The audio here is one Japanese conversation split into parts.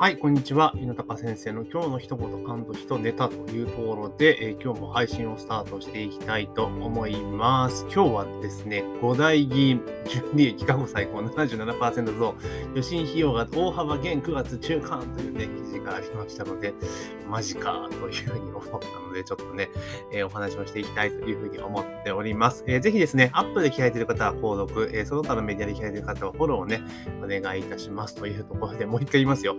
はい、こんにちは。稲高先生の今日の一言一ネタというところで、えー今日も配信をスタートしていきたいと思います。今日はですね、5大議員、純利益過去最高77%増、予診費用が大幅減9月中間というね、記事がありましたので、マジかというふうに思ったので、ちょっとね、えーお話をしていきたいというふうに思っております。えーぜひですね、アップで聞かれている方は購読、えーその他のメディアで聞かれている方はフォローをね、お願いいたしますというところで、もう一回言いますよ。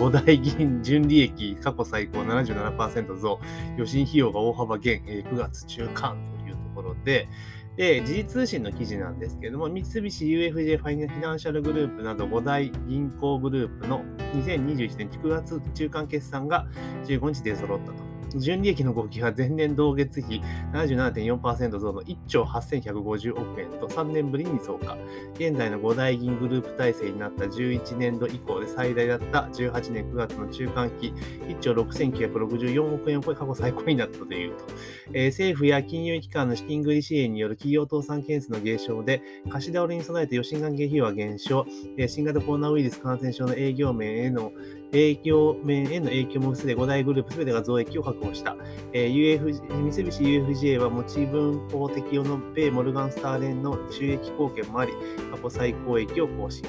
五大銀純利益過去最高77%増、予診費用が大幅減、えー9月中間というところで、で、時事通信の記事なんですけれども、三菱 UFJ ファイナンシャルグループなど5大銀行グループの2021年9月中間決算が15日で揃ったと。純利益の動きが前年同月比77.4%増の1兆8150億円と3年ぶりに増加。現在の5大銀グループ体制になった11年度以降で最大だった18年9月の中間期1兆6964億円を超え過去最高になったというと、えー政府や金融機関の資金繰り支援による企業倒産件数の減少で貸し倒れに備えて余震関係費用は減少、えー新型コロナウイルス感染症の営業面への営業面への影響も薄で5大グループすべてが増益を確保した。えー UFJ 三菱 UFJ は持ち分法適用の米モルガンスターレンの収益貢献もあり、過去最高益を更新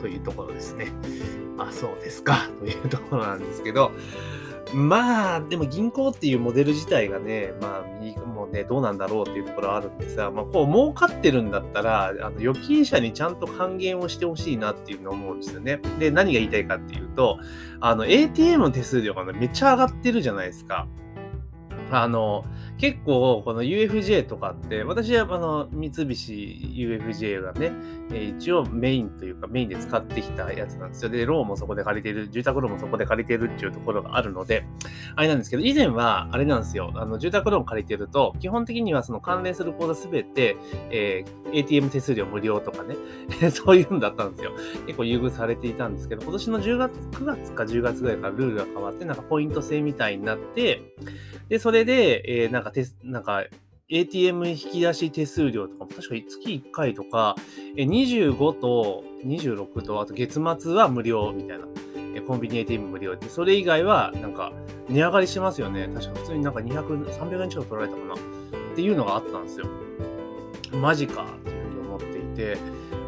というところですね。あ、そうですか。というところなんですけど、まあ、でも銀行っていうモデル自体がね、まあ、ね、どうなんだろうっていうところはあるんでさ、まあ、こう、儲かってるんだったら、あの預金者にちゃんと還元をしてほしいなっていうのを思うんですよね。で、何が言いたいかっていうと、あの、ATM の手数料がね、めっちゃ上がってるじゃないですか。あの、結構、この UFJ とかって、私はあの、三菱 UFJ がね、一応メインというかメインで使ってきたやつなんですよ。で、ローンもそこで借りてる、住宅ローンもそこで借りてるっていうところがあるので、あれなんですけど、以前はあれなんですよ。あの、住宅ローン借りてると、基本的にはその関連する口座すべて、えー ATM 手数料無料とかね、そういうんだったんですよ。結構優遇されていたんですけど、今年の10月、9月か10月ぐらいからルールが変わって、なんかポイント制みたいになって、で、それれで、えーなんか手す、なんか、ATM 引き出し手数料とかも確か月1回とか、25と26と、あと月末は無料みたいな。コンビニ ATM 無料で、それ以外はなんか値上がりしますよね。確か普通になんか200、300円近く取られたかな。っていうのがあったんですよ。マジかっていうふうに思っていて、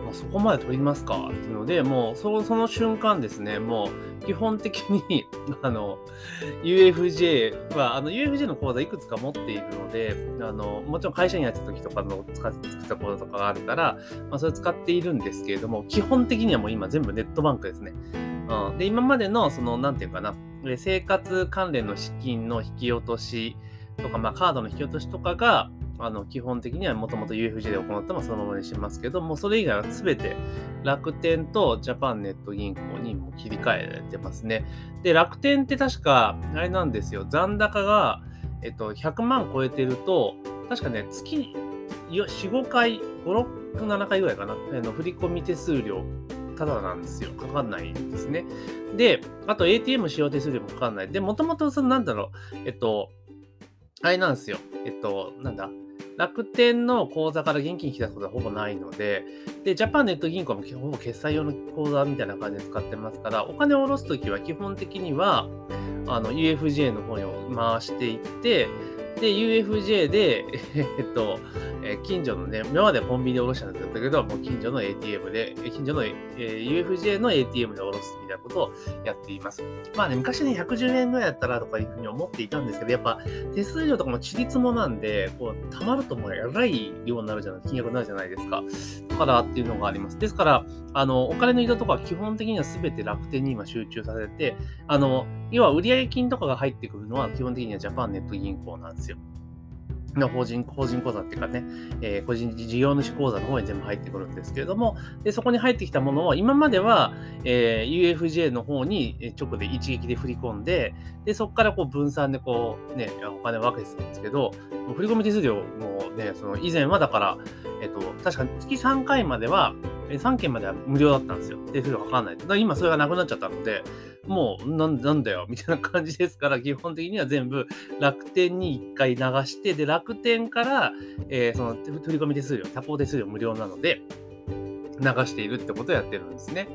もうそこまで取りますかっていうので、もうそその瞬間ですね、もう基本的に あの UFJ は、あの UFJ の口座いくつか持っているので、あのもちろん会社員やった時とかの使って作った口座とかがあるから、まあ、それ使っているんですけれども、基本的にはもう今全部ネットバンクですね。うん、で、今までの、その、なんていうかな、生活関連の資金の引き落としとか、まあ、カードの引き落としとかが、あの基本的にはもともと UFJ で行ったのはそのままにしますけども、それ以外は全て楽天とジャパンネット銀行にも切り替えられてますね。で、楽天って確か、あれなんですよ、残高が、えっと、100万超えてると、確かね、月4、5回、5、6、7回ぐらいかな、あの振込手数料、ただなんですよ。かかんないんですね。で、あと ATM 使用手数料もかかんない。で、もともとその、なんだろう、えっと、あれなんですよ。えっと、なんだ、楽天の口座から現金引き出すことはほぼないので、で、ジャパンネット銀行もほぼ決済用の口座みたいな感じで使ってますから、お金を下ろすときは基本的には、あの、UFJ の方に回していって、で、UFJ で、えっと、え近所のね、今までコンビニで下ろしたんだったけど、もう近所の ATM で、近所の、えー UFJ の ATM で下ろすみたいなことをやっています。まあね、昔ね、110円ぐらいだったらとかいうふうに思っていたんですけど、やっぱ手数料とかもちりつもなんで、こう、貯まるともうやらい量になるじゃない、金額になるじゃないですか。だからっていうのがあります。ですから、あの、お金の移動とかは基本的には全て楽天に今集中させて、あの、要は売上金とかが入ってくるのは基本的にはジャパンネット銀行なんですよ。の法人、法人口座っていうかね、えー個人事業主口座の方に全部入ってくるんですけれども、でそこに入ってきたものを今までは、えー UFJ の方にえー直で一撃で振り込んで、でそこからこう分散でこうね、お金を分けてたんですけど、振り込み手数料もね、その以前はだから、えっと、確か月3回までは、えー3件までは無料だったんですよ。手数料かかんない。だから今それがなくなっちゃったので、もうなんだよみたいな感じですから、基本的には全部楽天に1回流して、で、楽天から、えーその振り込み手数料、他行手数料無料なので、流しているってことをやってるんですね。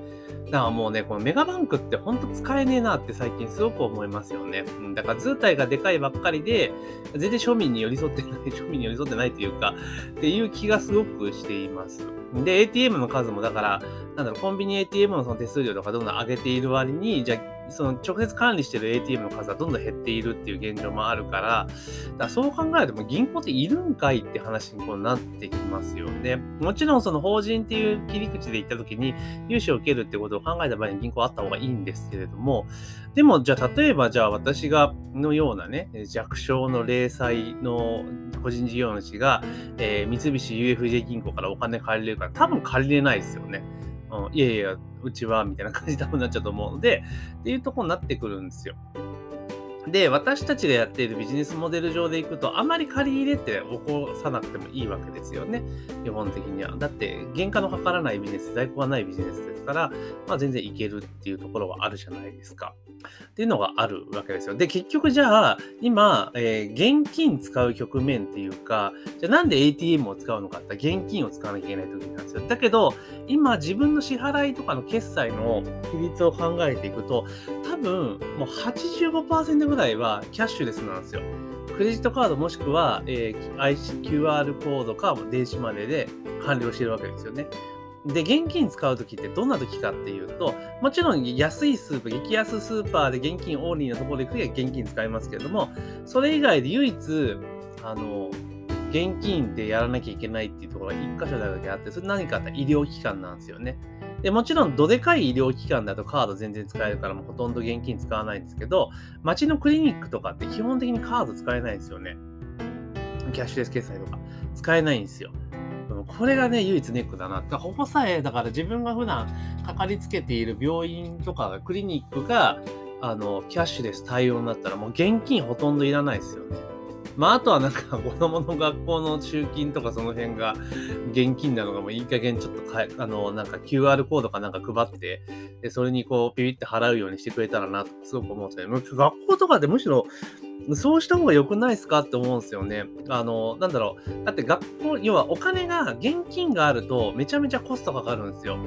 だからもうね、このメガバンクってほんと使えねえなって最近すごく思いますよね。うん、だから図体がでかいばっかりで、全然庶民に寄り添ってない、庶民に寄り添ってないというか、っていう気がすごくしています。で、ATM の数もだから、なんだろう、コンビニ ATM のその手数料とかどんどん上げている割に、じゃあその直接管理してる ATM の数はどんどん減っているっていう現状もあるから、だそう考えると銀行っているんかいって話にこうなってきますよね。もちろんその法人っていう切り口で言った時に融資を受けるってことを考えた場合に銀行あった方がいいんですけれども、でもじゃあ例えばじゃあ私がのようなね、弱小の零細の個人事業主が、えー、三菱 UFJ 銀行からお金借りれるら多分借りれないですよね。うん、いやいや、うちは、みたいな感じで多分なっちゃうと思うので、っていうとこになってくるんですよ。で、私たちがやっているビジネスモデル上でいくと、あまり借り入れって起こさなくてもいいわけですよね。基本的には。だって、原価のかからないビジネス、在庫がないビジネスですから、まあ全然いけるっていうところはあるじゃないですか。っていうのがあるわけですよ。で、結局じゃあ、今、えー、現金使う局面っていうか、じゃあなんで ATM を使うのかって現金を使わなきゃいけない時なんですよ。だけど、今自分の支払いとかの決済の比率を考えていくと、多分もう85%ぐらいはキャッシュレスなんですよ。クレジットカードもしくは、えー、QR コードか電子マネーで完了してるわけですよね。で、現金使うときってどんなときかっていうと、もちろん安いスーパー、激安スーパーで現金オンリーのところで行くときは現金使いますけれども、それ以外で唯一、あの、現金でやらなきゃいけないっていうところが1箇所だけあって、それ何かあったら医療機関なんですよね。で、もちろん、どでかい医療機関だとカード全然使えるからもうほとんど現金使わないんですけど、街のクリニックとかって基本的にカード使えないんですよね。キャッシュレス決済とか。使えないんですよ。これがね、唯一ネックだな。だここさえ、だから自分が普段かかりつけている病院とかクリニックが、あの、キャッシュレス対応になったらもう現金ほとんどいらないですよね。まあ、あとはなんか 子供の学校の集金とかその辺が現金なのがもういい加減ちょっとかあの、なんか QR コードかなんか配って、で、それにこうピピって払うようにしてくれたらなとすごく思うんですよね。学校とかでむしろそうした方が良くないですかって思うんですよね。あの、なんだろう。だって学校、要はお金が、現金があるとめちゃめちゃコストかかるんですよ。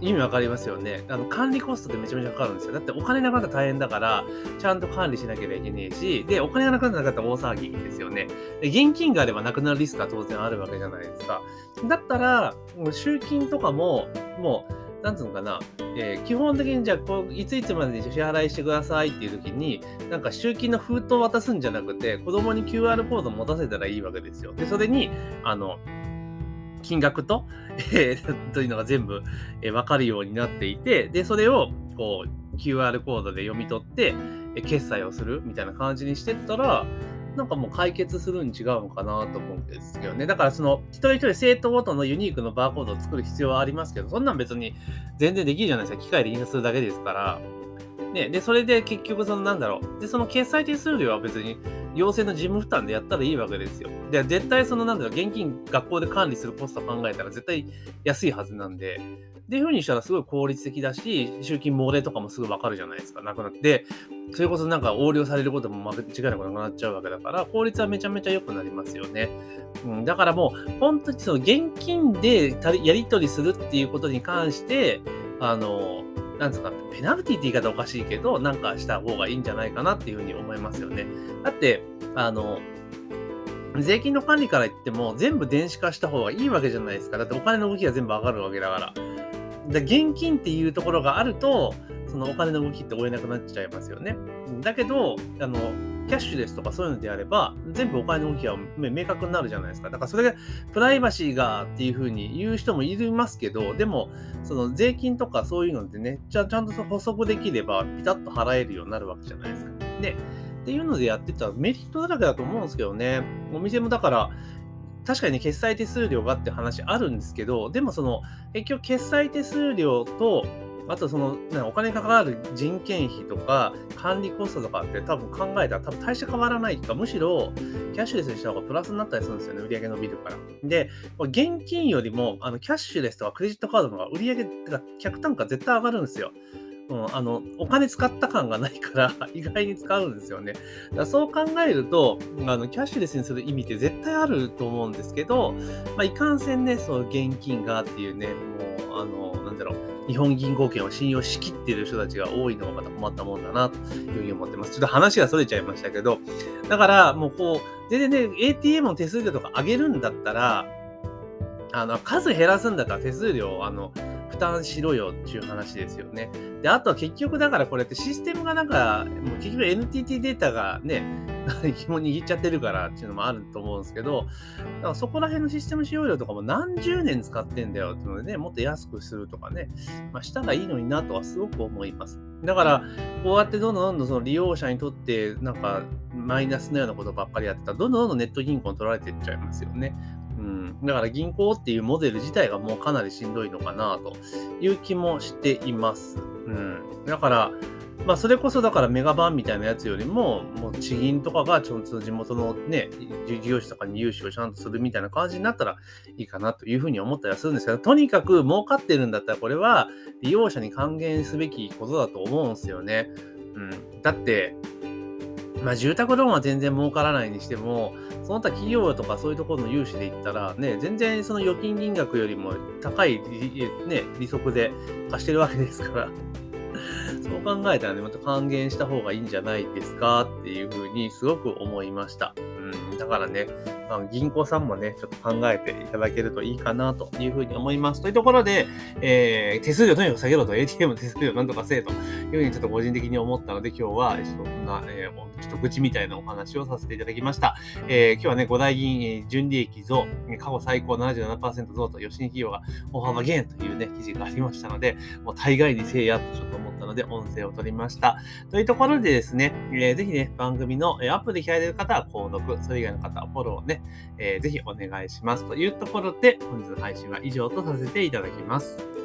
意味わかりますよね。あの、管理コストってめちゃめちゃかかるんですよ。だってお金なくなったら大変だから、ちゃんと管理しなければいけねえし、で、お金がなくなったら大騒ぎですよね。で、現金があればなくなるリスクは当然あるわけじゃないですか。だったら、もう集金とかも、もう、なんつうのかな、えー、基本的にじゃあこう、いついつまでに支払いしてくださいっていう時に、なんか集金の封筒を渡すんじゃなくて、子供に QR コードを持たせたらいいわけですよ。で、それに、あの、金額と、えー、というのが全部、えー、分かるようになっていて、で、それを、こう、QR コードで読み取って、え決済をするみたいな感じにしてったら、なんかもう解決するに違うのかなと思うんですけどね。だからその一人一人生徒ごとのユニークのバーコードを作る必要はありますけど、そんなん別に全然できるじゃないですか。機械で印刷するだけですから。ね、で、それで結局そのなんだろう。で、その決済手数料は別に行政の事務負担でやったらいいわけですよ。で、絶対そのなんだろう、現金学校で管理するコスト考えたら絶対安いはずなんで、で、いう風にしたらすごい効率的だし、集金漏れとかもすぐわかるじゃないですか。なくなって。それこそなんか横領されることも間違いなくなくなっちゃうわけだから、効率はめちゃめちゃ良くなりますよね。うん、だからもう、本当にその現金でやり取りするっていうことに関して、あの、なんですか、ペナルティって言い方おかしいけど、なんかした方がいいんじゃないかなっていうふうに思いますよね。だって、あの、税金の管理から言っても全部電子化した方がいいわけじゃないですか。だってお金の動きが全部上がるわけだから。で現金っていうところがあると、そのお金の動きって追えなくなっちゃいますよね。だけど、あの、キャッシュレスとかそういうのであれば、全部お金の動きは明確になるじゃないですか。だからそれがプライバシーがっていうふうに言う人もいますけど、でも、その税金とかそういうのでね、ちゃちゃんと補足できれば、ピタッと払えるようになるわけじゃないですか。で、っていうのでやってたらメリットだらけだと思うんですけどね。お店もだから、確かにね、決済手数料がって話あるんですけど、でもその、結局決済手数料と、あとその、ねお金かかる人件費とか管理コストとかって多分考えたら多分大して変わらないとか、むしろキャッシュレスにした方がプラスになったりするんですよね、売り上げ伸びるから。で、現金よりもあのキャッシュレスとかクレジットカードの方が売り上げが客単価絶対上がるんですよ。うん、あの、お金使った感がないから 意外に使うんですよね。だそう考えると、あの、キャッシュレスにする意味って絶対あると思うんですけど、まあ、いかんせんね、そう、現金がっていうね、もう、あの、なんだろう、日本銀行券を信用しきっている人たちが多いのがまた困ったもんだな、というふうに思ってます。ちょっと話が逸れちゃいましたけど、だから、もうこう、全然ね、ATM の手数料とか上げるんだったら、あの、数減らすんだったら手数料、あの、負担しろよっていう話ですよね。で、あとは結局だからこれってシステムがなんか、もう結局 NTT データがね、紐握っちゃってるからっていうのもあると思うんですけど、だからそこら辺のシステム使用料とかも何十年使ってんだよっていうのでね、もっと安くするとかね、まあ、したらいいのになとはすごく思います。だから、こうやってどんどんどんどんその利用者にとって、なんかマイナスのようなことばっかりやってたら、どんどんどんどんネット銀行に取られていっちゃいますよね。うん、だから銀行っていうモデル自体がもうかなりしんどいのかなという気もしています。うん、だから、まあ、それこそだからメガバンみたいなやつよりも、もう地銀とかがちょっと地元のね、事業者とかに融資をちゃんとするみたいな感じになったらいいかなというふうに思ったりはするんですけど、とにかく儲かってるんだったらこれは利用者に還元すべきことだと思うんですよね。うん。だって、まあ、住宅ローンは全然儲からないにしても、その他企業とかそういうところの融資で言ったら、ね、全然その預金金額よりも高い、ね、利息で貸してるわけですから、そう考えたらね、また還元した方がいいんじゃないですかっていうふうにすごく思いました。うん、だからね、あ銀行さんもね、ちょっと考えていただけるといいかなというふうに思います。というところで、えー、手数料とにかく下げろと、ATM 手数料なんとかせえというふうにちょっと個人的に思ったので、今日はちょっとこんな、えー、ちょっと愚痴みたいなお話をさせていただきました。えー、今日はね、5大議員、純利益増、過去最高77%増と、吉新企業が大幅減というね、記事がありましたので、もう大概にせいやとちょっとったので、音声を取りました。というところでですね、えー、ぜひね、番組のアップで開いている方は購読、それ以外の方はフォローをね、えー、ぜひお願いします。というところで、本日の配信は以上とさせていただきます。